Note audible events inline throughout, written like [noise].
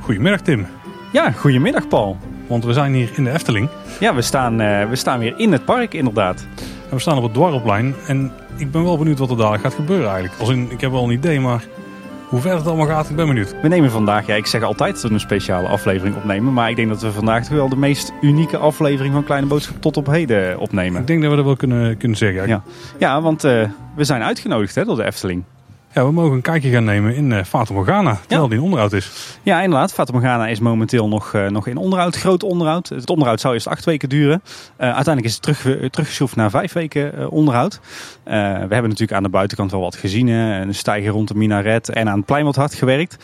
Goedemiddag Tim. Ja, goedemiddag Paul. Want we zijn hier in de Efteling. Ja, we staan, uh, we staan weer in het park inderdaad. En we staan op het dwarrelplein. En ik ben wel benieuwd wat er dadelijk gaat gebeuren eigenlijk. Als in, ik heb wel een idee, maar hoe ver het allemaal gaat, ik ben benieuwd. We nemen vandaag, ja ik zeg altijd dat we een speciale aflevering opnemen. Maar ik denk dat we vandaag wel de meest unieke aflevering van Kleine Boodschap tot op heden opnemen. Ik denk dat we dat wel kunnen, kunnen zeggen. Ja, ja want uh, we zijn uitgenodigd hè, door de Efteling. Ja, we mogen een kijkje gaan nemen in uh, Fata Morgana, terwijl ja. die in onderhoud is. Ja, inderdaad. Fata Morgana is momenteel nog, uh, nog in onderhoud, groot onderhoud. Het onderhoud zou eerst acht weken duren. Uh, uiteindelijk is het terug, teruggeschroefd naar vijf weken onderhoud. we hebben natuurlijk aan de buitenkant wel wat gezien. Een stijger rond de minaret en aan het plein wat hard gewerkt.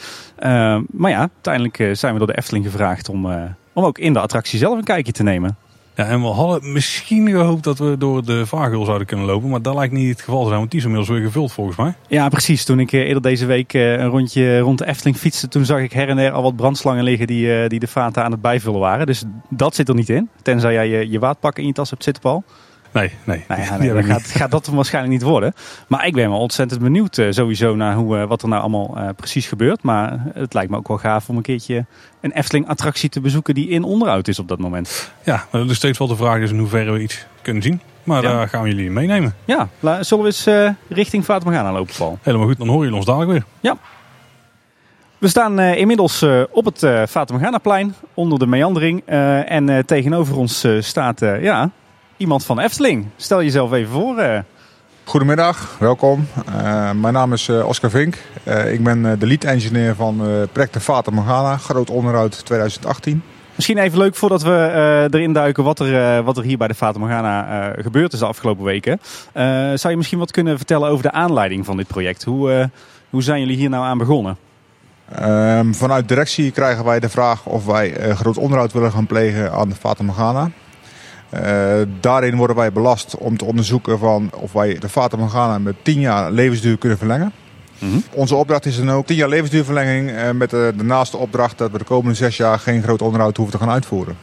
maar ja, uiteindelijk zijn we door de Efteling gevraagd om, om ook in de attractie zelf een kijkje te nemen. Ja, en we hadden misschien gehoopt dat we door de Vagel zouden kunnen lopen. Maar dat lijkt niet het geval te zijn, want die is inmiddels weer gevuld volgens mij. Ja, precies. Toen ik eerder deze week een rondje rond de Efteling fietste, toen zag ik her en der al wat brandslangen liggen die, die de vaten aan het bijvullen waren. Dus dat zit er niet in. Tenzij jij je, je waadpak in je tas hebt zitten, Paul. Nee, nee. Nou ja, nee, gaat, gaat, dat waarschijnlijk niet worden. Maar ik ben wel ontzettend benieuwd uh, sowieso naar hoe, uh, wat er nou allemaal uh, precies gebeurt. Maar het lijkt me ook wel gaaf om een keertje een Efteling-attractie te bezoeken die in onderhoud is op dat moment. Ja, maar er is steeds wel de vraag is in hoeverre we iets kunnen zien. Maar ja. daar gaan we jullie meenemen. Ja, zullen we eens richting gaan lopen, Paul? Helemaal goed, dan hoor je ons dadelijk weer. Ja. We staan uh, inmiddels uh, op het uh, Fatima onder de meandering. en tegenover ons staat ja, iemand van Efteling. Stel jezelf even voor. Uh. Goedemiddag, welkom. Uh, mijn naam is uh, Oscar Vink. ik ben de lead engineer van project Fata Morgana, groot onderhoud 2018. Misschien even leuk voordat we erin duiken wat er, wat er hier bij de Fata Morgana gebeurd is de afgelopen weken. zou je misschien wat kunnen vertellen over de aanleiding van dit project? Hoe, hoe zijn jullie hier nou aan begonnen? Um, vanuit directie krijgen wij de vraag of wij groot onderhoud willen gaan plegen aan de Fata Morgana. Uh, daarin worden wij belast om te onderzoeken van of wij de Fata Morgana met 10 jaar levensduur kunnen verlengen. Mm -hmm. Onze opdracht is dan ook 10 jaar levensduurverlenging uh, met de, de naaste opdracht dat we de komende 6 jaar geen groot onderhoud hoeven te gaan uitvoeren.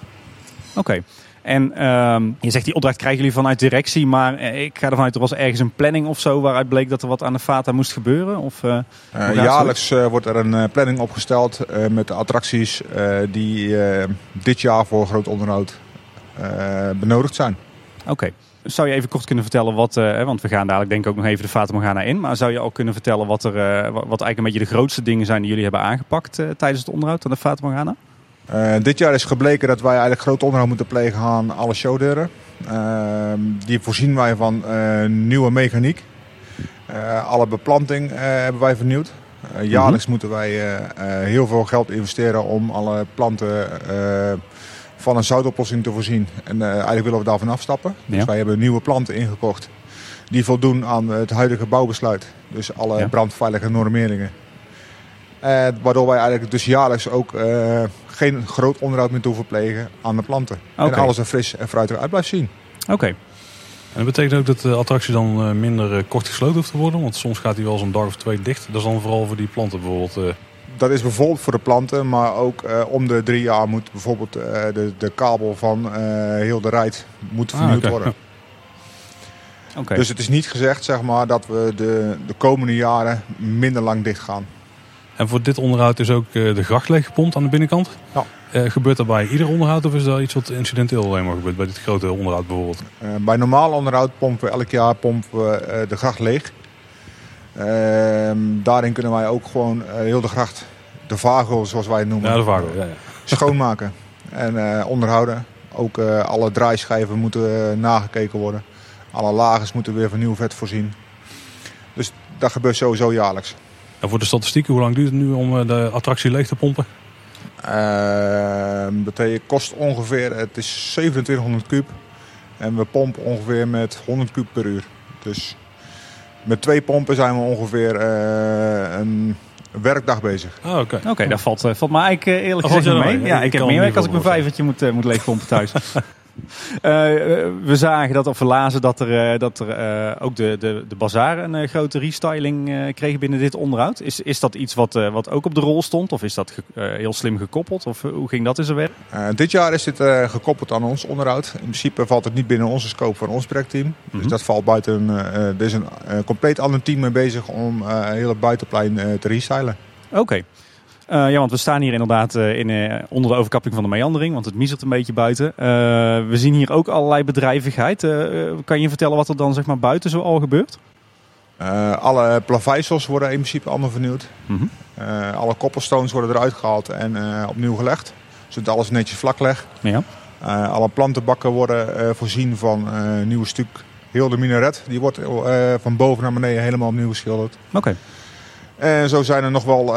Oké. Okay. En uh, je zegt die opdracht krijgen jullie vanuit directie, maar eh, ik ga ervan uit er was ergens een planning of zo waaruit bleek dat er wat aan de Fata moest gebeuren? Of, uh, uh, jaarlijks wordt er een planning opgesteld met de attracties die dit jaar voor groot onderhoud benodigd zijn. Oké. Okay. Zou je even kort kunnen vertellen wat, uh, want we gaan dadelijk denk ik ook nog even de Fata Morgana in. Maar zou je al kunnen vertellen wat, er, uh, wat eigenlijk een beetje de grootste dingen zijn die jullie hebben aangepakt tijdens het onderhoud aan de Fata Morgana? dit jaar is gebleken dat wij eigenlijk groot onderhoud moeten plegen aan alle showdeuren. Ehm, die voorzien wij van nieuwe mechaniek. alle beplanting hebben wij vernieuwd. jaarlijks -hmm. moeten wij heel veel geld investeren om alle planten van een zoutoplossing te voorzien. En uh, eigenlijk willen we daarvan afstappen. Dus wij hebben nieuwe planten ingekocht die voldoen aan het huidige bouwbesluit. Dus alle ja. brandveilige normeringen. Uh, waardoor wij eigenlijk dus jaarlijks ook uh, geen groot onderhoud meer hoeven plegen aan de planten. Okay. En alles er fris en fruitig uit blijft zien. Oké. Okay. En dat betekent ook dat de attractie dan minder kort gesloten hoeft te worden? Want soms gaat hij wel zo'n dag of twee dicht. Dat is dan vooral voor die planten bijvoorbeeld dat is bijvoorbeeld voor de planten, maar ook uh, om de drie jaar moet bijvoorbeeld uh, de, de kabel van uh, heel de rijt moet vernieuwd ah, okay. worden. [laughs] Okay. Dus het is niet gezegd zeg maar, dat we de, de komende jaren minder lang dicht gaan. En voor dit onderhoud is ook de gracht leeggepompt aan de binnenkant? Ja. gebeurt dat bij ieder onderhoud of is dat iets wat incidenteel alleen maar gebeurt bij dit grote onderhoud bijvoorbeeld? bij normaal onderhoud pompen we elk jaar pompen we de gracht leeg. Ehm, daarin kunnen wij ook gewoon uh, heel de gracht, de vagel zoals wij het noemen, ja, de vagel, ja, ja. schoonmaken en uh, onderhouden. Ook uh, alle draaischijven moeten nagekeken worden. Alle lagers moeten weer van nieuw vet voorzien. Dus dat gebeurt sowieso jaarlijks. En voor de statistieken, hoe lang duurt het nu om de attractie leeg te pompen? Dat kost ongeveer, het is 2700 kub. En we pompen ongeveer met 100 kub per uur. Dus met twee pompen zijn we ongeveer uh, een werkdag bezig. Oh, Oké, okay. okay, dat valt, uh, valt me eigenlijk uh, eerlijk gezegd mee. Ja, ik heb meer werk als ik mijn vijvertje moet, moet leegpompen thuis. [laughs] we zagen dat, of we lazen dat er, dat er ook de, de, de bazaar een grote restyling kreeg binnen dit onderhoud. Is, is dat iets wat, wat ook op de rol stond? Of is dat heel slim gekoppeld? Of hoe ging dat in zijn werk? dit jaar is dit gekoppeld aan ons onderhoud. In principe valt het niet binnen onze scope van ons projectteam. Dus mhm. dat valt buiten. er is een compleet ander team mee bezig om uh, hele buitenplein te restylen. Oké. Uh, ja, want we staan hier inderdaad uh, in, uh, onder de overkapping van de meandering, want het miezelt een beetje buiten. we zien hier ook allerlei bedrijvigheid. kan je vertellen wat er dan zeg maar, buiten zo al gebeurt? alle plaveisels worden in principe allemaal vernieuwd. Mhm. alle koppelstones worden eruit gehaald en opnieuw gelegd. Zodat alles netjes vlak legt. Ja. alle plantenbakken worden voorzien van een nieuw stuk. Heel de minaret, die wordt van boven naar beneden helemaal opnieuw geschilderd. Oké. En zo zijn er nog wel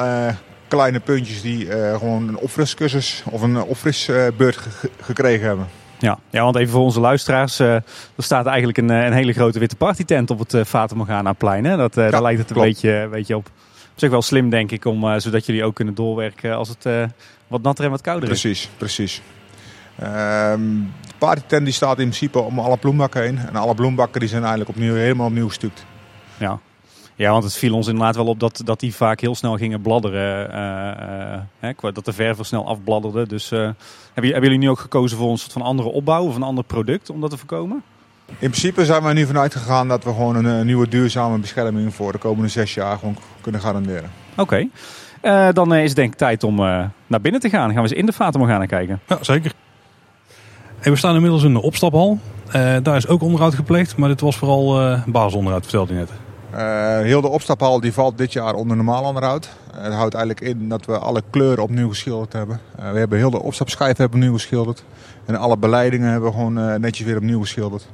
kleine puntjes die uh, gewoon een opfriscursus of een opfrisbeurt gekregen hebben. Ja, ja, want even voor onze luisteraars. Uh, er staat eigenlijk een, eh, een hele grote witte partytent op het uh, Fata Morgana plein. Hè? Dat, daar lijkt het een beetje, beetje op. Op zich wel slim denk ik, om, zodat jullie ook kunnen doorwerken als het wat natter en wat kouder is. Precies, precies. Um, de partytent die staat in principe om alle bloembakken heen. En alle bloembakken die zijn eigenlijk opnieuw, helemaal opnieuw gestuukt. Ja, ja, want het viel ons inderdaad wel op dat, dat die vaak heel snel gingen bladderen. Uh, hè, dat de verven snel afbladderde. Dus uh, hebben, hebben jullie nu ook gekozen voor een soort van andere opbouw of een ander product om dat te voorkomen? In principe zijn we nu vanuit gegaan dat we gewoon een, nieuwe duurzame bescherming voor de komende zes jaar gewoon kunnen garanderen. Oké. dan is het denk ik tijd om naar binnen te gaan. Dan gaan we eens in de Fatima gaan kijken. Ja, zeker. we staan inmiddels in de opstaphal. daar is ook onderhoud gepleegd, maar dit was vooral basisonderhoud, vertelde je net. Uh, heel de opstaphal die valt dit jaar onder normaal onderhoud. Uh, dat houdt eigenlijk in dat we alle kleuren opnieuw geschilderd hebben. Uh, we hebben heel de opstapschijf opnieuw geschilderd. En alle beleidingen hebben we gewoon netjes weer opnieuw geschilderd.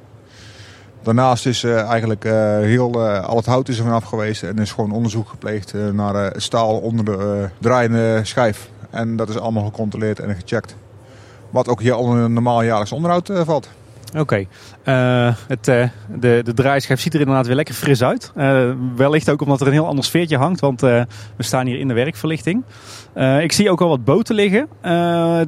Daarnaast is eigenlijk heel, al het hout is er vanaf geweest en is gewoon onderzoek gepleegd naar het staal onder de draaiende schijf. En dat is allemaal gecontroleerd en gecheckt. Wat ook hier onder normaal jaarlijks onderhoud valt. Oké. Eh, het, uh, de, de draaischijf ziet er inderdaad weer lekker fris uit. Uh, wellicht ook omdat er een heel ander sfeertje hangt, want we staan hier in de werkverlichting. ik zie ook al wat boten liggen.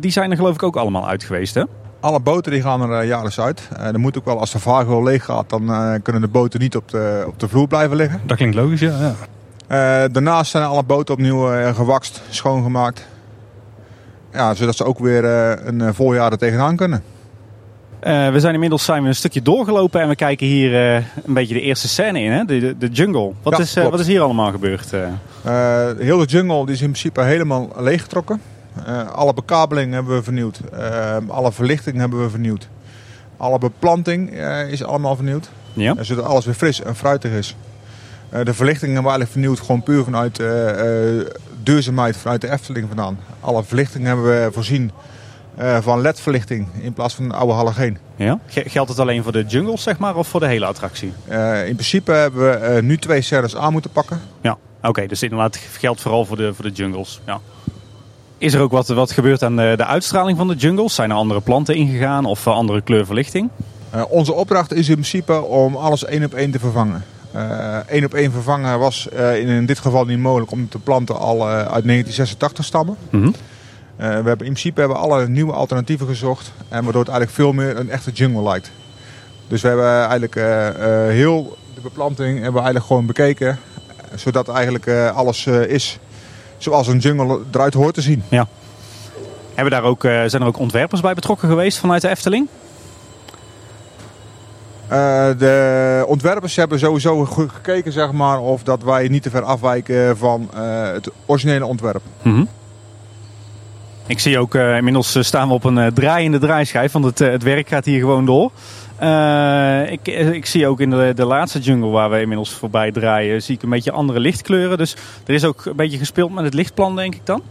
die zijn er geloof ik ook allemaal uit geweest, hè? Alle boten die gaan er jaarlijks uit. er moet ook wel, als de vago leeg gaat, dan kunnen de boten niet op de, op de vloer blijven liggen. Dat klinkt logisch, ja. ja. daarnaast zijn alle boten opnieuw gewakst, schoongemaakt. Ja, zodat ze ook weer een voljaar er tegenaan kunnen. Uh, we zijn inmiddels zijn we een stukje doorgelopen en we kijken hier uh, een beetje de eerste scène in, hè? De, de, jungle. Wat, ja, is, uh, wat is hier allemaal gebeurd? heel de jungle die is in principe helemaal leeggetrokken. alle bekabeling hebben we vernieuwd. alle verlichting hebben we vernieuwd. Alle beplanting is allemaal vernieuwd. Ja. Zodat alles weer fris en fruitig is. de verlichting hebben we eigenlijk vernieuwd gewoon puur vanuit duurzaamheid, vanuit de Efteling vandaan. Alle verlichting hebben we voorzien van LED-verlichting in plaats van een oude halogeen. Ja? Geldt het alleen voor de jungles zeg maar, of voor de hele attractie? Uh, in principe hebben we uh, nu twee serres aan moeten pakken. Ja, oké. Okay, dus inderdaad geldt vooral voor de, voor de jungles. Ja. Is er ook wat, wat gebeurd aan de, de uitstraling van de jungles? Zijn er andere planten ingegaan of andere kleurverlichting? onze opdracht is in principe om alles één op één te vervangen. Eén op één vervangen was in, in, dit geval niet mogelijk omdat de planten al uit 1986 stammen. Mm uh, we hebben in principe hebben alle nieuwe alternatieven gezocht. En waardoor het eigenlijk veel meer een echte jungle lijkt. Dus we hebben eigenlijk uh, heel de beplanting hebben we eigenlijk gewoon bekeken. Zodat eigenlijk alles is zoals een jungle eruit hoort te zien. Ja. Hebben daar ook, zijn er ook ontwerpers bij betrokken geweest vanuit de Efteling? de ontwerpers hebben sowieso gekeken zeg maar, of dat wij niet te ver afwijken van het originele ontwerp. Mm ik zie ook, uh, inmiddels eh, staan we op een uh, draaiende draaischijf, want het, het werk gaat hier gewoon door. ik, ik zie ook in de, de laatste jungle waar we inmiddels voorbij draaien, zie ik een beetje andere lichtkleuren. Dus er is ook een beetje gespeeld met het lichtplan, denk ik dan?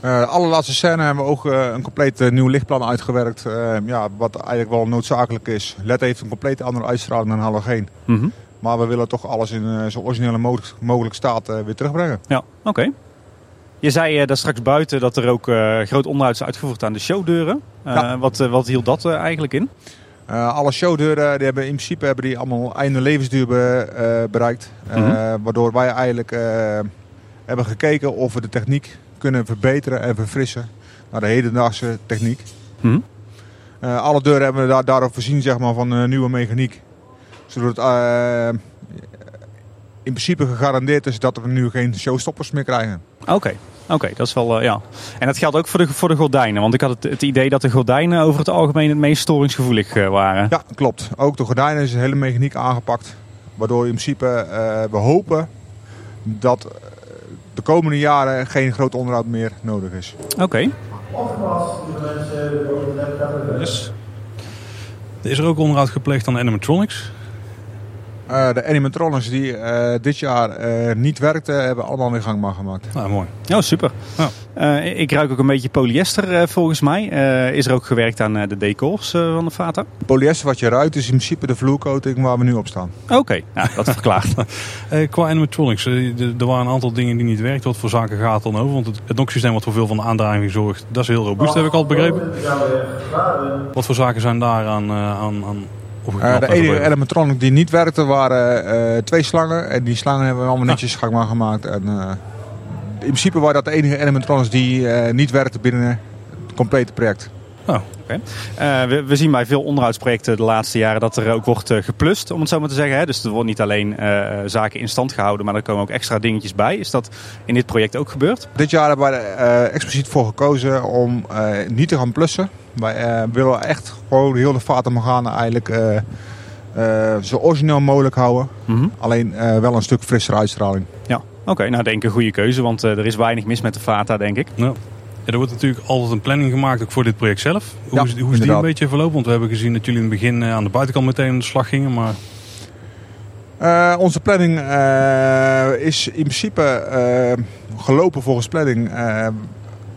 de allerlaatste scène hebben we ook een compleet nieuw lichtplan uitgewerkt. ja, wat eigenlijk wel noodzakelijk is. LED heeft een compleet andere uitstraling dan halogeen. Mm Maar we willen toch alles in zo originele mogelijk, mogelijk staat weer terugbrengen. Ja, oké. Je zei uh, daar straks buiten dat er ook uh, groot onderhoud is uitgevoerd aan de showdeuren. Uh, wat, wat hield dat eigenlijk in? alle showdeuren die hebben in principe hebben die allemaal einde levensduur be, bereikt. Mhm. Waardoor wij eigenlijk hebben gekeken of we de techniek kunnen verbeteren en verfrissen naar de hedendaagse techniek. Mhm. Eh, alle deuren hebben we daar, daarop voorzien zeg maar, van eh, nieuwe mechaniek. Zodat het eh, in principe gegarandeerd is dat we nu geen showstoppers meer krijgen. Oké, oké, dat is wel, eh, ja. En dat geldt ook voor de, voor de gordijnen. Want ik had het, het idee dat de gordijnen over het algemeen het meest storingsgevoelig eh, waren. Ja, klopt. Ook de gordijnen is de hele mechaniek aangepakt. Waardoor in principe eh, we hopen dat de komende jaren geen groot onderhoud meer nodig is. Oké, Yes. Er is er ook onderhoud gepleegd aan de animatronics. Eh, de animatronics die eh, dit jaar eh, niet werkten, hebben allemaal weer gangbaar gemaakt. Nou, mooi. oh, super. Ja. Eh, ik ruik ook een beetje polyester eh, volgens mij. Eh, is er ook gewerkt aan eh, de decors eh, van de Fata? Polyester wat je ruikt is in principe de vloercoating waar we nu op staan. Oké, nou, dat verklaart. [laughs] Eh, qua animatronics, er waren een aantal dingen die niet werkten. Wat voor zaken gaat het dan over? Want het, het NOx-systeem wat voor veel van de aandrijving zorgt, dat is heel robuust, heb ik al begrepen. Wat voor zaken zijn daar aan, eh, aan, aan Eh, de en enige animatronic die niet werkte waren eh, twee slangen. En die slangen hebben we allemaal netjes gangbaar gemaakt. En, eh, in principe waren dat de enige animatronics die niet werkten binnen het complete project. Oh, Eh, we, we zien bij veel onderhoudsprojecten de laatste jaren dat er ook wordt eh, geplust, om het zo maar te zeggen. Hè? Dus er wordt niet alleen eh, zaken in stand gehouden, maar er komen ook extra dingetjes bij. Is dat in dit project ook gebeurd? Dit jaar hebben wij er eh, expliciet voor gekozen om eh, niet te gaan plussen. Wij willen echt gewoon heel de Fata Morgana eigenlijk eh, eh, zo origineel mogelijk houden. Mhm. Alleen eh, wel een stuk frissere uitstraling. Ja, oké. nou, denk ik een goede keuze, want er is weinig mis met de Fata, denk ik. Ja. Ja, er wordt natuurlijk altijd een planning gemaakt ook voor dit project zelf. Hoe, Ja, is, hoe is die een beetje verlopen? Want we hebben gezien dat jullie in het begin eh, aan de buitenkant meteen aan de slag gingen. Maar Eh, onze planning eh, is in principe gelopen volgens planning.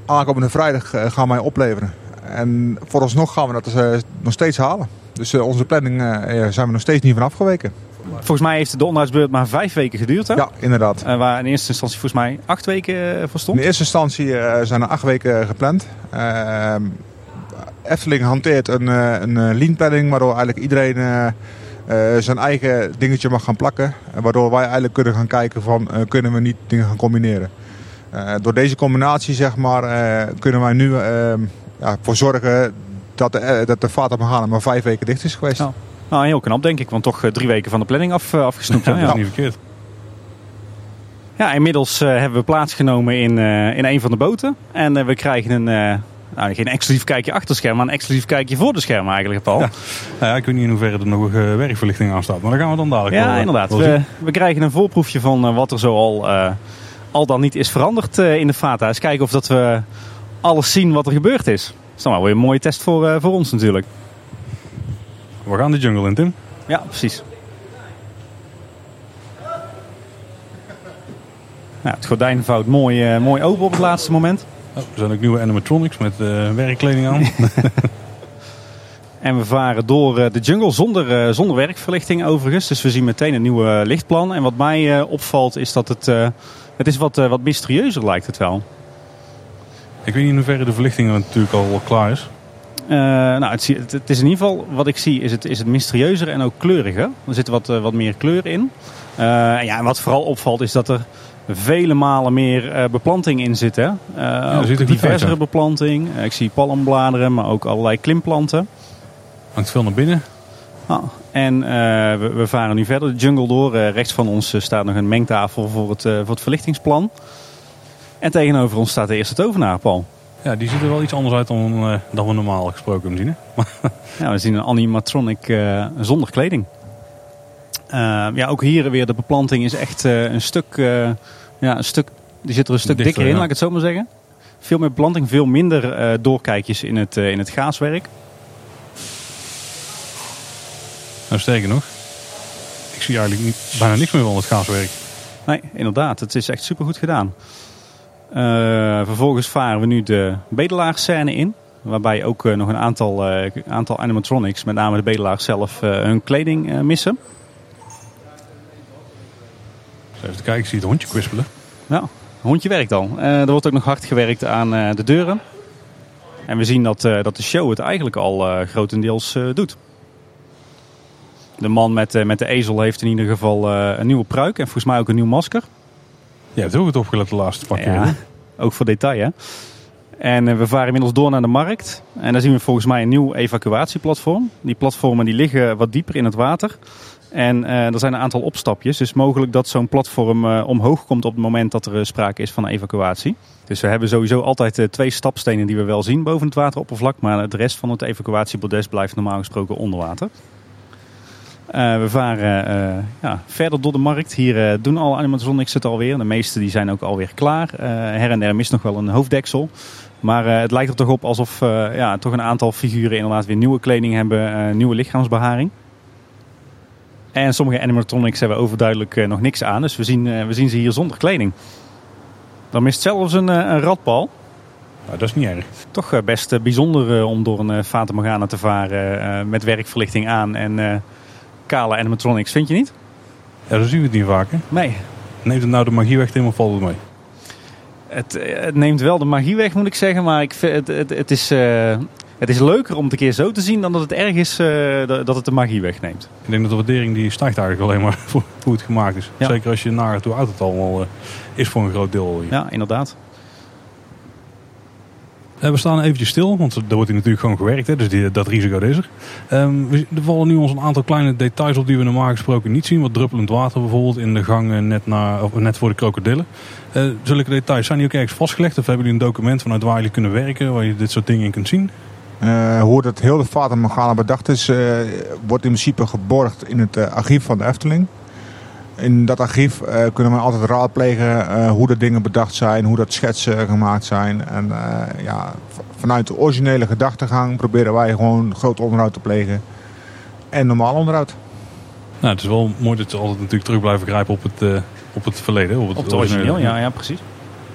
Aankomende vrijdag gaan wij opleveren. En vooralsnog gaan we dat nog steeds halen. Dus onze planning zijn we nog steeds niet van afgeweken. Volgens mij heeft de onderhoudsbeurt maar vijf weken geduurd, hè? Ja, inderdaad. Eh, waar in eerste instantie volgens mij acht weken eh, voor In stond. eerste instantie eh, zijn er acht weken gepland. Efteling hanteert een, een lean planning, waardoor eigenlijk iedereen zijn eigen dingetje mag gaan plakken. En waardoor wij eigenlijk kunnen gaan kijken van kunnen we niet dingen gaan combineren. Door deze combinatie zeg maar, kunnen wij nu ja, voor zorgen dat de, dat de Fata Morgana maar vijf weken dicht is geweest. Nou, heel knap denk ik, want toch eh, drie weken van de planning af, eh, afgesnoept. [laughs] hè? dat Ja. is niet verkeerd. Ja, inmiddels eh, hebben we plaatsgenomen in, in een van de boten. En we krijgen een, nou, geen exclusief kijkje achter het scherm, maar een exclusief kijkje voor de schermen eigenlijk, Paul. Ja. Nou ja, ik weet niet in hoeverre er nog werkverlichting aan staat. Maar daar gaan we dan dadelijk Ja, wel, inderdaad. wel We, krijgen een voorproefje van wat er zo al, al dan niet is veranderd in de Fata. Eens kijken of dat we alles zien wat er gebeurd is. Dat is dan wel weer een mooie test voor, voor ons natuurlijk. We gaan de jungle in, Tim. Ja, precies. Nou, het gordijn vouwt mooi, eh, mooi open op het laatste moment. Oh, er zijn ook nieuwe animatronics met eh, werkkleding aan. [laughs] En we varen door eh, de jungle zonder, zonder werkverlichting overigens. Dus we zien meteen een nieuwe lichtplan. En wat mij opvalt is dat het, het is wat, wat mysterieuzer lijkt het wel. ik weet niet in hoeverre de verlichting natuurlijk al klaar is. Eh, nou, het, het, het is in ieder geval, wat ik zie, is het, is het mysterieuzer en ook kleuriger. Er zit wat, eh, wat meer kleur in. Eh, en ja, en wat vooral opvalt is dat er vele malen meer beplanting in zit. Hè? Ziet goed diversere uit, beplanting. Ik zie palmbladeren, maar ook allerlei klimplanten. Hangt veel naar binnen. Ah, en we, we varen nu verder de jungle door. Rechts van ons staat nog een mengtafel voor het, voor het verlichtingsplan. En tegenover ons staat de eerste tovenaar, Paul. Ja, die ziet er wel iets anders uit dan, eh, dan we normaal gesproken hem zien. Hè? [laughs] Ja, we zien een animatronic eh, zonder kleding. Eh, ja, ook hier weer de beplanting is echt een stuk, ja, een stuk, die zit er een stuk Dichter, dikker in, ja. laat ik het zo maar zeggen. Veel meer beplanting, veel minder doorkijkjes in het, in het gaaswerk. Nou, sterker nog. Ik zie eigenlijk niet, bijna niks meer van het gaaswerk. Nee, inderdaad, het is echt supergoed gedaan. Eh, vervolgens varen we nu de bedelaarscène in. Waarbij ook eh, nog een aantal, eh, aantal animatronics, met name de bedelaars zelf, hun kleding missen. Even te kijken, ik zie het hondje kwispelen. Ja, hondje werkt al. Er wordt ook nog hard gewerkt aan de deuren. En we zien dat, dat de show het eigenlijk al grotendeels doet. De man met, met de ezel heeft in ieder geval een nieuwe pruik en volgens mij ook een nieuw masker. Je hebt heel goed opgelet de laatste paar. Ja, ook voor detail hè. En we varen inmiddels door naar de markt. En daar zien we volgens mij een nieuw evacuatieplatform. Die platformen die liggen wat dieper in het water. En er zijn een aantal opstapjes. Dus mogelijk dat zo'n platform omhoog komt op het moment dat er sprake is van evacuatie. Dus we hebben sowieso altijd twee stapstenen die we wel zien boven het wateroppervlak. Maar de rest van het evacuatiebordes blijft normaal gesproken onder water. Uh, we varen uh, ja, verder door de markt. Hier uh, doen alle animatronics het alweer. De meeste die zijn ook alweer klaar. her en der mist nog wel een hoofddeksel. Maar het lijkt er toch op alsof ja, toch een aantal figuren inderdaad weer nieuwe kleding hebben. nieuwe lichaamsbeharing. En sommige animatronics hebben overduidelijk nog niks aan. Dus we zien, we zien ze hier zonder kleding. Dan mist zelfs een, een radpal. Nou, dat is niet erg. Toch best bijzonder om door een Fata Morgana te varen met werkverlichting aan en kale animatronics, vind je niet? Ja, zo zien we het niet vaak. Hè? Nee. Neemt het nou de magie weg, helemaal valt het mee? Het, het, neemt wel de magie weg, moet ik zeggen. Maar ik vind, het, het, het is, uh, het is leuker om het een keer zo te zien dan dat het erg is uh, dat het de magie wegneemt. Ik denk dat de waardering die stijgt eigenlijk alleen maar [laughs] voor hoe het gemaakt is. Ja. Zeker als je naar hoe oud het allemaal uh, is voor een groot deel. Ja, inderdaad. Eh, we staan eventjes stil, want er wordt natuurlijk gewoon gewerkt. Hè, dus die, dat risico is er. Um, er vallen nu ons een aantal kleine details op die we normaal gesproken niet zien. Wat druppelend water bijvoorbeeld in de gang net, naar, of net voor de krokodillen. Uh, zulke details, zijn die ook ergens vastgelegd? Of hebben jullie een document vanuit waar jullie kunnen werken, waar je dit soort dingen in kunt zien? Uh, hoe het heel de Fata bedacht is, wordt in principe geborgd in het archief van de Efteling. In dat archief uh, kunnen we altijd raadplegen uh, hoe de dingen bedacht zijn, hoe dat schetsen gemaakt zijn. En uh, ja, vanuit de originele gedachtegang proberen wij gewoon groot onderhoud te plegen. En normaal onderhoud. Nou, het is wel mooi dat ze altijd natuurlijk terug blijven grijpen op het, op het verleden. Op het, op het origineel, ja, ja, precies.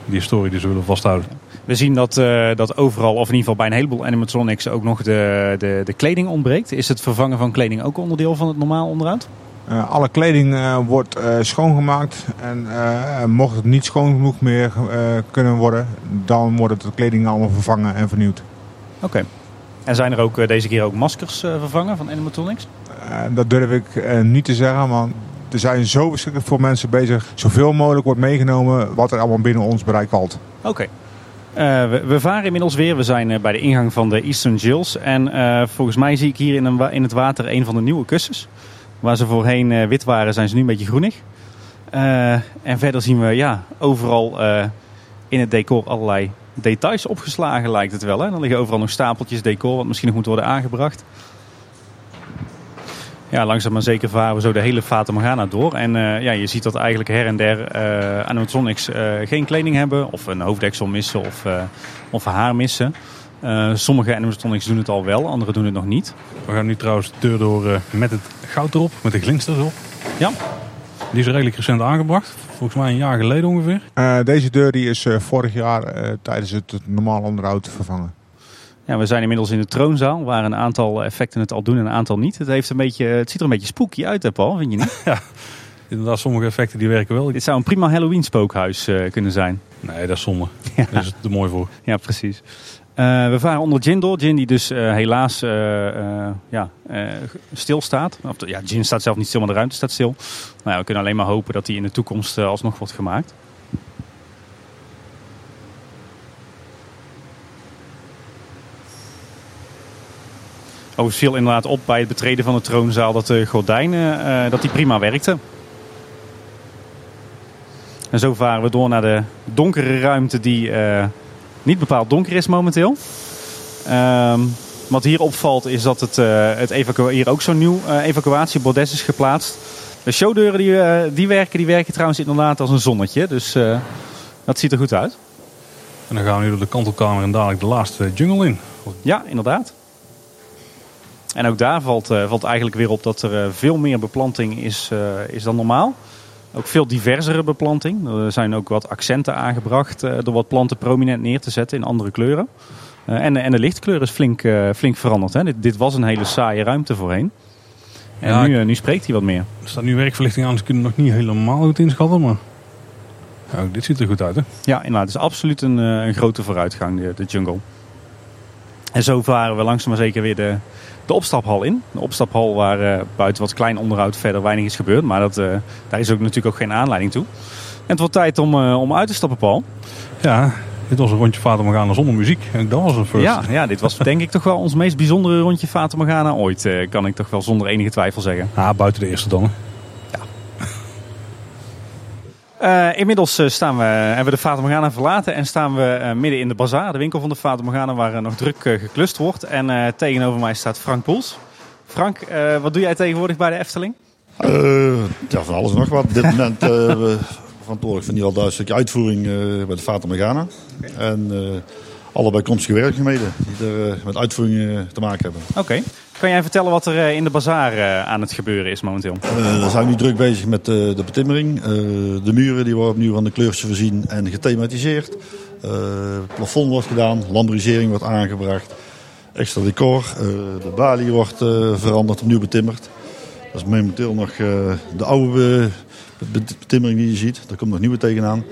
Die historie die ze willen vasthouden. We zien dat, dat overal, of in ieder geval bij een heleboel animatronics, ook nog de, de, de kleding ontbreekt. Is het vervangen van kleding ook onderdeel van het normaal onderhoud? Uh, alle kleding uh, wordt uh, schoongemaakt en mocht het niet schoon genoeg meer kunnen worden, dan wordt de kleding allemaal vervangen en vernieuwd. Oké. En zijn er ook deze keer ook maskers vervangen van animatronics? dat durf ik niet te zeggen, want er zijn zo verschrikkelijk veel mensen bezig. Zoveel mogelijk wordt meegenomen wat er allemaal binnen ons bereik valt. Oké. We, we, varen inmiddels weer. We zijn bij de ingang van de Eastern Gills. En volgens mij zie ik hier in, een, in het water een van de nieuwe kussens. Waar ze voorheen uh, wit waren, zijn ze nu een beetje groenig. Uh, en verder zien we ja, overal uh, in het decor allerlei details opgeslagen, lijkt het wel. Hè? Dan liggen overal nog stapeltjes decor, wat misschien nog moet worden aangebracht. Ja, langzaam maar zeker varen we zo de hele Fata Morgana door. En ja, je ziet dat eigenlijk her en der animatronics geen kleding hebben. Of een hoofddeksel missen of, of haar missen. Uh, sommige animatronics doen het al wel, andere doen het nog niet. We gaan nu trouwens de deur door uh, met het goud erop, met de glinsters erop. Ja. Die is redelijk recent aangebracht, volgens mij een jaar geleden ongeveer. Uh, deze deur die is vorig jaar tijdens het, het normaal onderhoud vervangen. Ja, we zijn inmiddels in de troonzaal, waar een aantal effecten het al doen en een aantal niet. Het, heeft een beetje, het ziet er een beetje spooky uit, hè Paul, vind je niet? [laughs] ja, inderdaad, sommige effecten die werken wel. Dit zou een prima Halloween spookhuis kunnen zijn. Nee, dat is zonde. Ja. Daar is het er mooi voor. Ja, precies. Uh, we varen onder Jin door. Jin die dus uh, helaas uh, ja, stilstaat. Of, ja, Jin staat zelf niet stil, maar de ruimte staat stil. Nou ja, we kunnen alleen maar hopen dat hij in de toekomst alsnog wordt gemaakt. Overigens viel inderdaad op bij het betreden van de troonzaal dat de gordijnen dat die prima werkten. En zo varen we door naar de donkere ruimte die niet bepaald donker is momenteel. Um, wat hier opvalt is dat het, uh, het hier ook zo'n nieuw uh, evacuatiebordes is geplaatst. De showdeuren die, uh, die, werken, die werken trouwens inderdaad als een zonnetje. Dus dat ziet er goed uit. En dan gaan we nu door de kantelkamer en dadelijk de laatste jungle in. Ja, inderdaad. En ook daar valt, valt eigenlijk weer op dat er veel meer beplanting is, is dan normaal. Ook veel diversere beplanting. Er zijn ook wat accenten aangebracht uh, door wat planten prominent neer te zetten in andere kleuren. Uh, en, en de lichtkleur is flink, uh, flink veranderd. Hè. Dit, dit, was een hele saaie ruimte voorheen. En ja, nu, nu spreekt hij wat meer. Er staat nu werkverlichting aan, dus kunnen nog niet helemaal goed inschatten. Maar ja, dit ziet er goed uit hè? Ja, inderdaad. Het is absoluut een, een grote vooruitgang, de, de jungle. En zo varen we langzaam maar zeker weer de, de opstaphal in. De opstaphal waar uh, buiten wat klein onderhoud verder weinig is gebeurd. Maar dat, uh, daar is ook natuurlijk ook geen aanleiding toe. En het wordt tijd om, uh, om uit te stappen, Paul. Ja, Dit was een rondje Fata Morgana zonder muziek. En dat was een first. Ja, ja, dit was denk ik toch wel ons meest bijzondere rondje Fata Morgana ooit. eh, kan ik toch wel zonder enige twijfel zeggen. Ah, buiten de eerste dan. hè. Eh, inmiddels eh, staan we, hebben we de Fata Morgana verlaten en staan we eh, midden in de bazaar, de winkel van de Fata Morgana, waar eh, nog druk eh, geklust wordt. En eh, tegenover mij staat Frank Poels. Frank, eh, wat doe jij tegenwoordig bij de Efteling? Eh, ja, van alles nog wat. Op dit moment eh verantwoordelijk in ieder geval een stukje uitvoering eh, bij de Fata Morgana. En eh, alle bijkomstige werkzaamheden die er eh, met uitvoering eh, te maken hebben. Oké. Kan jij vertellen wat er eh, in de bazaar eh, aan het gebeuren is momenteel? Eh, we zijn nu druk bezig met de betimmering. De muren die worden opnieuw van de kleurtjes voorzien en gethematiseerd. Het plafond wordt gedaan, lambrisering wordt aangebracht. Extra decor. De balie wordt veranderd, opnieuw betimmerd. Dat is momenteel nog de oude bet- betimmering die je ziet. Daar komt nog nieuwe tegenaan.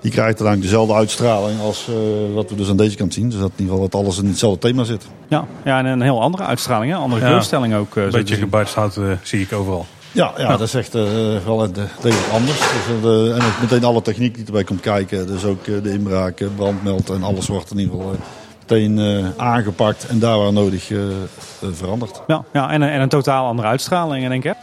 Die krijgt dan dezelfde uitstraling als wat we dus aan deze kant zien. Dus dat in ieder geval dat alles in hetzelfde thema zit. Ja, ja en een heel andere uitstraling, hè? andere Ja. kleurstelling ook. eh, zo Een te beetje gebuitenstaat eh zie ik overal. Ja, ja, dat is echt eh, wel het degelijk anders. Dus, eh, en ook meteen alle techniek die erbij komt kijken. Dus ook eh, de inbraak, eh, brandmeld en alles wordt in ieder geval eh, meteen eh, aangepakt. En daar waar nodig eh, eh, veranderd. Ja, ja en, een- en een totaal andere uitstraling, denk ik.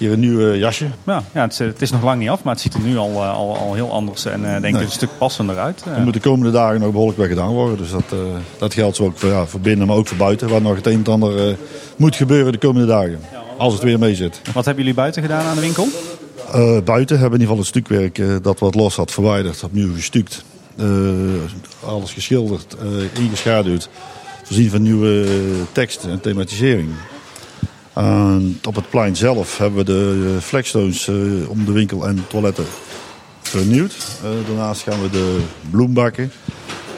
Hier een nieuw eh, jasje. Ja, ja het, is, het is nog lang niet af, maar het ziet er nu al, eh, al, al heel anders en eh, denk ik Nee. een stuk passender uit. Eh, Dat moet de komende dagen nog behoorlijk weer gedaan worden. Dus dat, eh, dat geldt zo ook voor, ja, voor binnen, maar ook voor buiten. Waar nog het een en ander eh, moet gebeuren de komende dagen. Als het weer mee zit. Wat hebben jullie buiten gedaan aan de winkel? Eh, buiten hebben we in ieder geval het stukwerk eh, dat wat los had verwijderd, opnieuw gestuukt. Eh, alles geschilderd, eh, ingeschaduwd. Voorzien van nieuwe eh, tekst en thematisering. En op het plein zelf hebben we de eh, flagstones eh, om de winkel en toiletten vernieuwd. Eh, daarnaast gaan we de bloembakken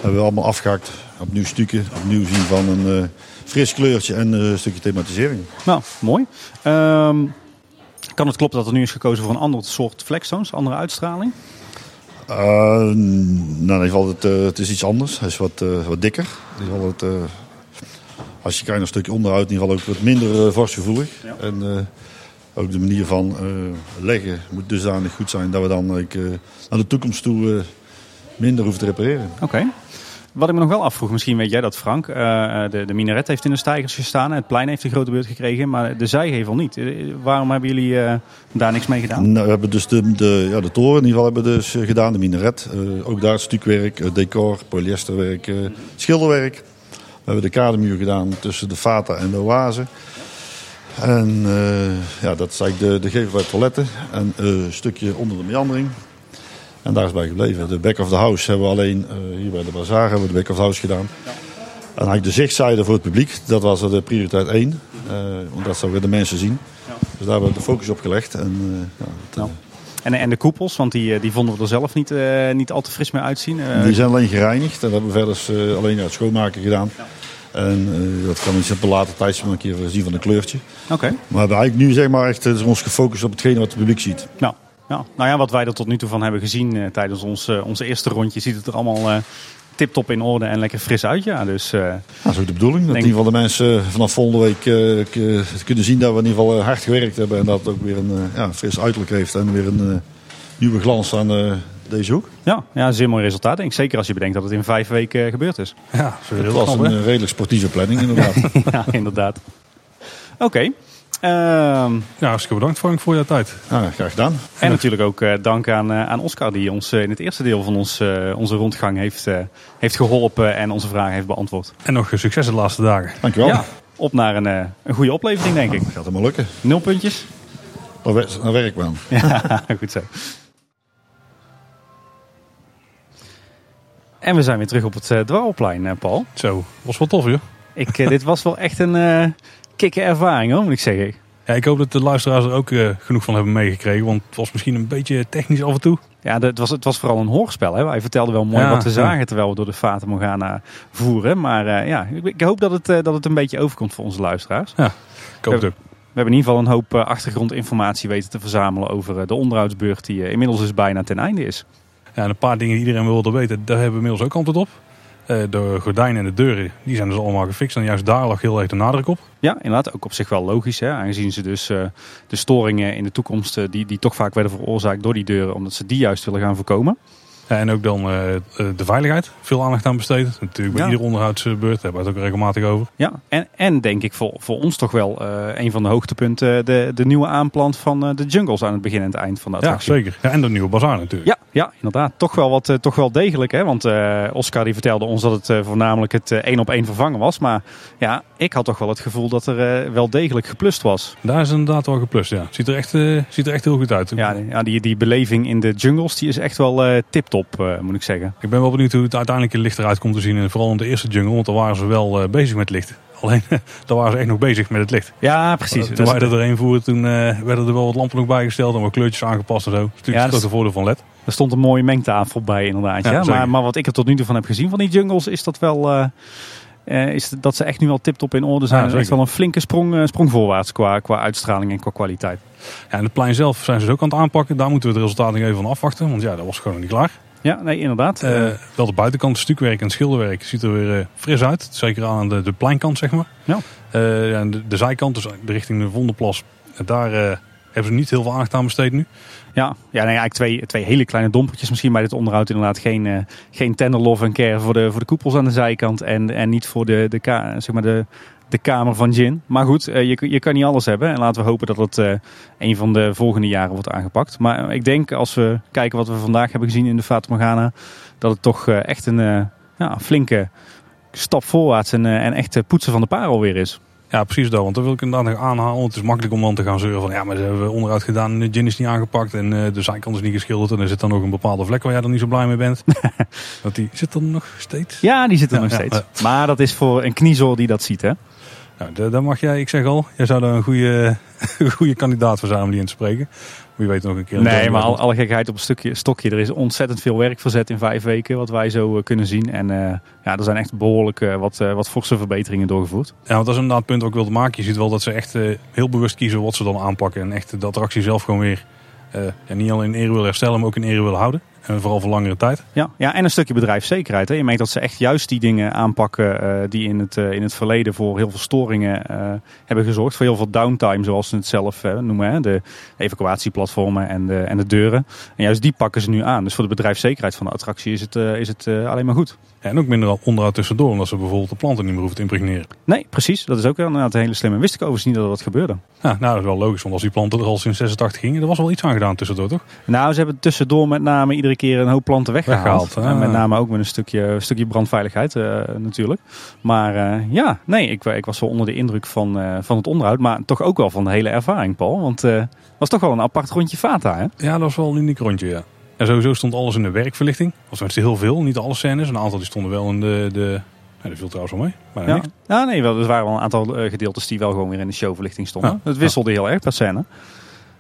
hebben we allemaal afgehakt. Opnieuw stukken, opnieuw zien van een fris kleurtje en een stukje thematisering. Nou, mooi. Ehm, kan het kloppen dat er nu is gekozen voor een ander soort flagstones, andere uitstraling? Nou, in ieder geval, het, het is iets anders. Hij is wat, wat dikker. Het, als je kijkt naar een stukje onderhoud, in ieder geval ook wat minder uh, vorstgevoelig. En eh, ook de manier van eh, leggen moet dusdanig goed zijn dat we dan eh, naar de toekomst toe eh, minder hoeven te repareren. Oké. Wat ik me nog wel afvroeg, misschien weet jij dat Frank, eh, de, de minaret heeft in de stijgers gestaan, het plein heeft een grote beurt gekregen, maar de zijgevel niet. Eh, Waarom hebben jullie eh, daar niks mee gedaan? Nou, we hebben dus de, de, ja, de toren in ieder geval hebben dus eh, gedaan, de minaret. Eh, ook daar stukwerk, eh, decor, polyesterwerk, eh, schilderwerk. We hebben de kademuur gedaan tussen de Fata en de Oase. En eh, ja, dat is eigenlijk de, de gevel bij toiletten. En een stukje onder de meandering. En daar is bij gebleven. De back of the house hebben we alleen eh, hier bij de bazaar hebben we de back of the house gedaan. En eigenlijk de zichtzijde voor het publiek, dat was de prioriteit één. Eh want dat zouden de mensen zien. Dus daar hebben we de focus op gelegd. En, eh, ja, het. En, en de koepels, want die, eh, die vonden we er zelf niet, eh, niet al te fris meer uitzien. Eh, Die zijn alleen gereinigd en dat hebben we verder alleen het schoonmaken gedaan. En dat kan iets op een later tijdstip een keer zien van een kleurtje. Oké. Maar we hebben eigenlijk nu zeg maar echt eh, ons gefocust op hetgene wat het publiek ziet. Nou, ja. nou ja, wat wij er tot nu toe van hebben gezien tijdens ons, onze eerste rondje, ziet het er allemaal tip-top in orde en lekker fris uit. Ja, dus eh, Dat is ook de bedoeling. Dat in ieder geval de mensen eh, vanaf volgende week eh, kunnen zien dat we in ieder geval hard gewerkt hebben. En dat het ook weer een ja, fris uiterlijk heeft en weer een nieuwe glans aan eh, deze hoek. ja, ja, een zeer mooi resultaat. Denk ik. Zeker als je bedenkt dat het in vijf weken gebeurd is. Ja, heel was knap, een redelijk sportieve planning inderdaad. [laughs] ja, inderdaad. Oké. Ehm, Ja, hartstikke bedankt Frank voor jouw tijd. ja, graag gedaan. en natuurlijk ook eh, dank aan, eh, aan Oscar die ons eh, in het eerste deel van ons, eh, onze rondgang heeft, eh, heeft geholpen en onze vragen heeft beantwoord. En nog succes de laatste dagen. Dankjewel. Ja, op naar een, eh, een goede oplevering denk ik. Dat gaat helemaal lukken. Nul puntjes. Daar werk ik aan. [laughs] Ja, goed zo. En we zijn weer terug op het uh, dwarrelplein, Paul. Zo, was wel tof joh. Ik, dit was wel echt een eh kikke ervaring hoor, moet ik zeggen. Ja, ik hoop dat de luisteraars er ook eh, genoeg van hebben meegekregen. Want het was misschien een beetje technisch af en toe. Ja, het was, het was vooral een hoorspel. Hè? Wij vertelden wel mooi Ja, wat we ja. zagen terwijl we door de Fata Morgana voeren. Maar eh, ja, ik, ik hoop dat het, eh, dat het een beetje overkomt voor onze luisteraars. Ik hoop het ook. We hebben in ieder geval een hoop achtergrondinformatie weten te verzamelen over de onderhoudsbeurt die inmiddels dus bijna ten einde is. Ja, en een paar dingen die iedereen wilde weten, daar hebben we inmiddels ook antwoord op. Eh, de gordijnen en de deuren, die zijn dus allemaal gefixt. En juist daar lag heel erg de nadruk op. Ja, inderdaad. Ook op zich wel logisch. Hè? Aangezien ze dus eh, de storingen in de toekomst, eh, die, die toch vaak werden veroorzaakt door die deuren, omdat ze die juist willen gaan voorkomen. Ja, en ook dan eh, eh, de veiligheid. Veel aandacht aan besteed. Natuurlijk bij Ja. ieder onderhoudsbeurt. Daar hebben we het ook regelmatig over. Ja, en, en denk ik voor, voor ons toch wel eh, een van de hoogtepunten de, de nieuwe aanplant van de jungles aan het begin en het eind van de Ja, attractie. zeker. Ja, en de nieuwe bazaar natuurlijk. Ja, ja, inderdaad. Toch wel, wat, toch wel degelijk. Hè? Want Oscar die vertelde ons dat het voornamelijk het één op één vervangen was. Maar ja, ik had toch wel het gevoel dat er wel degelijk geplust was. Daar is inderdaad wel geplust. Ja. Ziet, er echt, ziet er echt heel goed uit. Ja, die- ja die, die beleving in de jungles die is echt wel eh tip-top, eh, moet ik zeggen. Ik ben wel benieuwd hoe het uiteindelijk in licht eruit komt te zien. En vooral in de eerste jungle. Want daar waren ze wel eh, bezig met licht. [laughs] Alleen, daar waren ze echt nog bezig met het licht. Ja, precies. Toen Dat is- wij er doorheen voeren, toen eh, werden er wel wat lampen nog bijgesteld. En wat kleurtjes aangepast en zo. Ja, dat dat is- is het voordeel van LED. Er stond een mooie mengtafel bij inderdaad. Ja, maar, maar wat ik er tot nu toe van heb gezien van die jungles is dat wel... eh, eh, is dat ze echt nu wel tip-top in orde zijn. Ja, echt zeker. wel een flinke sprong, eh, sprong voorwaarts qua, qua uitstraling en qua kwaliteit. Ja, en het plein zelf zijn ze dus ook aan het aanpakken. Daar moeten we het resultaat nog even van afwachten. Want ja, dat was gewoon nog niet klaar. Ja, nee, inderdaad. Eh, Eh, wel de buitenkant, stukwerk en schilderwerk ziet er weer eh, fris uit. Zeker aan de, de pleinkant, zeg maar. Ja. En de, de zijkant, dus de richting de Vondelplas. Daar hebben ze niet heel veel aandacht aan besteed nu. Ja, ja nee, eigenlijk twee, twee hele kleine dompertjes misschien bij dit onderhoud. Inderdaad geen, eh, geen tender love en care voor de, voor de koepels aan de zijkant. En, en niet voor de, de, zeg maar de, de kamer van Jin. Maar goed, eh, je, je kan niet alles hebben. En laten we hopen dat het eh, een van de volgende jaren wordt aangepakt. Maar eh, ik denk als we kijken wat we vandaag hebben gezien in de Fata Morgana. Dat het toch echt een ja, flinke stap voorwaarts en, en echt poetsen van de parel weer is. Ja, precies dat. Want dat wil ik inderdaad nog aanhalen. Het is makkelijk om dan te gaan zeuren van... ja, maar ze hebben onderuit gedaan en de gin is niet aangepakt... en de zijkant is niet geschilderd... en er zit dan nog een bepaalde vlek waar jij dan niet zo blij mee bent. [laughs] dat die zit er nog steeds. Ja, die zitten Ja, nog ja, steeds. Maar dat is voor een kniezoor die dat ziet hè. Nou, daar mag jij, ik zeg al... jij zou daar een goede, [laughs] een goede kandidaat voor zijn om die in te spreken. Wie weet nog een keer. Nee, maar al, alle gekheid op een stukje, stokje. Er is ontzettend veel werk verzet in vijf weken, wat wij zo eh, kunnen zien. En eh, ja, er zijn echt behoorlijk eh, wat, wat forse verbeteringen doorgevoerd. Ja, want dat is inderdaad het punt wat ik wilde maken. Je ziet wel dat ze echt heel bewust kiezen wat ze dan aanpakken. En echt de attractie zelf gewoon weer ja, niet alleen in ere willen herstellen, maar ook in ere willen houden. En vooral voor langere tijd. Ja, ja, en een stukje bedrijfszekerheid. Hè. Je merkt dat ze echt juist die dingen aanpakken eh, die in het, eh, in het verleden voor heel veel storingen eh, hebben gezorgd. Voor heel veel downtime, zoals ze het zelf noemen. Hè. De evacuatieplatformen en de, en de deuren. En juist die pakken ze nu aan. Dus voor de bedrijfszekerheid van de attractie is het, is het alleen maar goed. Ja, en ook minder onderhoud tussendoor, omdat ze bijvoorbeeld de planten niet meer hoeven te impregneren. Nee, precies. Dat is ook wel inderdaad een hele slimme. Wist ik overigens niet dat dat gebeurde. Ja, nou, dat is wel logisch, want als die planten er al sinds 86 gingen, er was wel iets aan gedaan tussendoor, toch? Nou, ze hebben tussendoor met name iedere keer een hoop planten weggehaald. Weggehaald, ah. Met name ook met een stukje, een stukje brandveiligheid eh, natuurlijk. Maar eh, ja, nee, ik, ik was wel onder de indruk van, eh, van het onderhoud. Maar toch ook wel van de hele ervaring, Paul. Want het was toch wel een apart rondje Fata, hè? Ja, dat was wel een uniek rondje, ja. En sowieso stond alles in de werkverlichting. Was tenminste heel veel, niet alle scènes. Een aantal die stonden wel in de... de nou, dat viel trouwens wel mee. Maar Ja. niks. ja, nee, wel, er waren wel een aantal eh, gedeeltes die wel gewoon weer in de showverlichting stonden. Ja. Het wisselde heel erg per scène.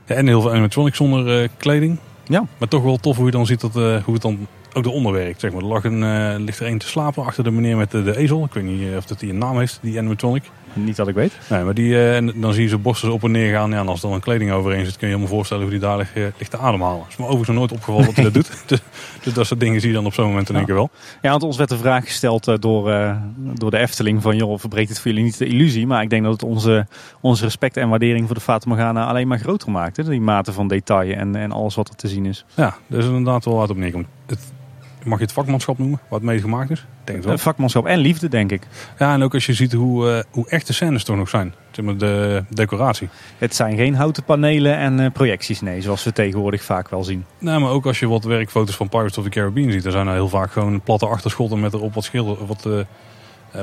Ja, en heel veel animatronics zonder eh, kleding. Ja. Maar toch wel tof hoe je dan ziet dat, eh, hoe het dan ook eronder werkt. Zeg maar. Er lag een, eh, ligt er één te slapen achter de meneer met de, de ezel. Ik weet niet eh, of dat die een naam heeft, die animatronic. Niet dat ik weet. Nee, maar die, en dan zie je ze borsten op en neer gaan. Ja, en als er dan een kleding overheen zit, kun je je helemaal voorstellen hoe die daar ligt, eh, ligt te ademhalen. is me overigens nooit opgevallen dat hij dat doet. [laughs] Dus, dus dat soort dingen zie je dan op zo'n moment in één keer wel. Ja, want ons werd de vraag gesteld door, door de Efteling van... joh, verbreekt het voor jullie niet de illusie? Maar ik denk dat het onze, onze respect en waardering voor de Fata Morgana alleen maar groter maakt. Hè? Die mate van detail en, en alles wat er te zien is. Ja, dat is inderdaad wel wat op neerkomt. Het, mag je het vakmanschap noemen, wat het mee gemaakt is? Denk het wel. Eh, Vakmanschap en liefde, denk ik. Ja, en ook als je ziet hoe, eh, hoe echt de scènes toch nog zijn. Zeg maar de decoratie. Het zijn geen houten panelen en eh, projecties, nee, zoals we tegenwoordig vaak wel zien. Nou, maar ook als je wat werkfoto's van Pirates of the Caribbean ziet, dan zijn er heel vaak gewoon platte achterschotten met erop wat, schilder, wat,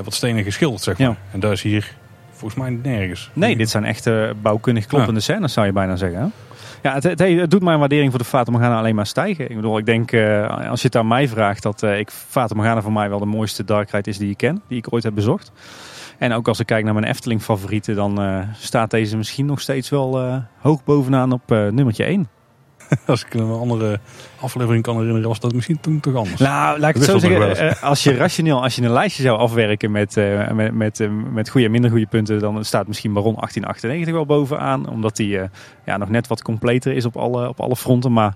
wat stenen geschilderd, zeg maar. Ja. En daar is hier volgens mij nergens. Nee, dit zijn echt eh, bouwkundig kloppende scènes, zou je bijna zeggen. hè? Ja, het, het, doet mijn waardering voor de Fata Morgana alleen maar stijgen. Ik bedoel, ik denk, eh, als je het aan mij vraagt, dat eh, ik Fata Morgana voor mij wel de mooiste dark ride is die ik ken, die ik ooit heb bezocht. En ook als ik kijk naar mijn Efteling favorieten, dan eh, staat deze misschien nog steeds wel hoog bovenaan op nummertje 1. [laughs] Als ik een andere aflevering kan herinneren, was dat misschien toen toch anders. Nou, laat ik het zo zeggen. eh, als je rationeel, als je een lijstje zou afwerken met, eh, met, met, eh, met goede en minder goede punten, dan staat misschien Baron 1898 wel bovenaan. Omdat die ja, nog net wat completer is op alle, op alle fronten. Maar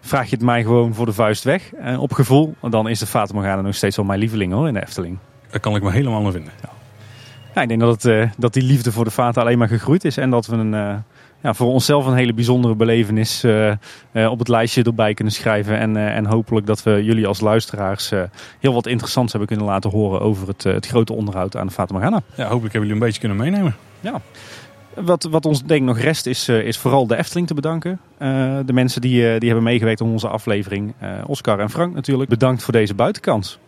vraag je het mij gewoon voor de vuist weg, en op gevoel, dan is de Fata Morgana nog steeds wel mijn lieveling hoor in de Efteling. Daar kan ik me helemaal aan vinden. Ja, ik denk dat, het, dat die liefde voor de Fata alleen maar gegroeid is en dat we een, ja, voor onszelf een hele bijzondere belevenis uh, uh, op het lijstje erbij kunnen schrijven. En, uh, en hopelijk dat we jullie als luisteraars heel wat interessants hebben kunnen laten horen over het, het grote onderhoud aan de Fata Morgana. Ja, hopelijk hebben jullie een beetje kunnen meenemen. Ja. Wat, wat ons denk ik nog rest is, is vooral de Efteling te bedanken. de mensen die, die hebben meegewerkt aan onze aflevering. Oscar en Frank natuurlijk. Bedankt voor deze buitenkans.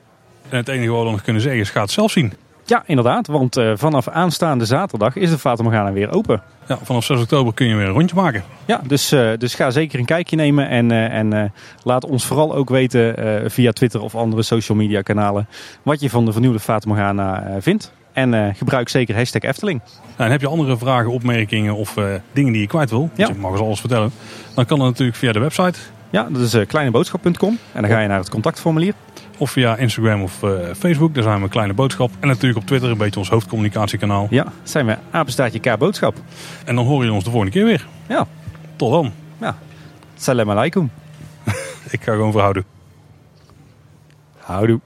En het enige wat we nog kunnen zeggen is ga het zelf zien. Ja, inderdaad. Want uh, vanaf aanstaande zaterdag is de Fata Morgana weer open. Ja, vanaf 6 oktober kun je weer een rondje maken. Ja, dus, uh, dus ga zeker een kijkje nemen. En, uh, en laat ons vooral ook weten via Twitter of andere social media kanalen... wat je van de vernieuwde Fata Morgana vindt. En gebruik zeker hashtag Efteling. Nou, en heb je andere vragen, opmerkingen of dingen die je kwijt wil... Ja. je mag ons alles vertellen. Dan kan dat natuurlijk via de website. Ja, dat is kleineboodschap.com. En dan ga je naar het contactformulier. Of via Instagram of uh, Facebook. Daar zijn we een kleine boodschap. En natuurlijk op Twitter een beetje ons hoofdcommunicatiekanaal. Ja, zijn we apenstaartje K boodschap. En dan hoor je ons de volgende keer weer. Ja. Tot dan. Ja. Salam alaikum. [laughs] Ik ga gewoon verhouden. Houdoe.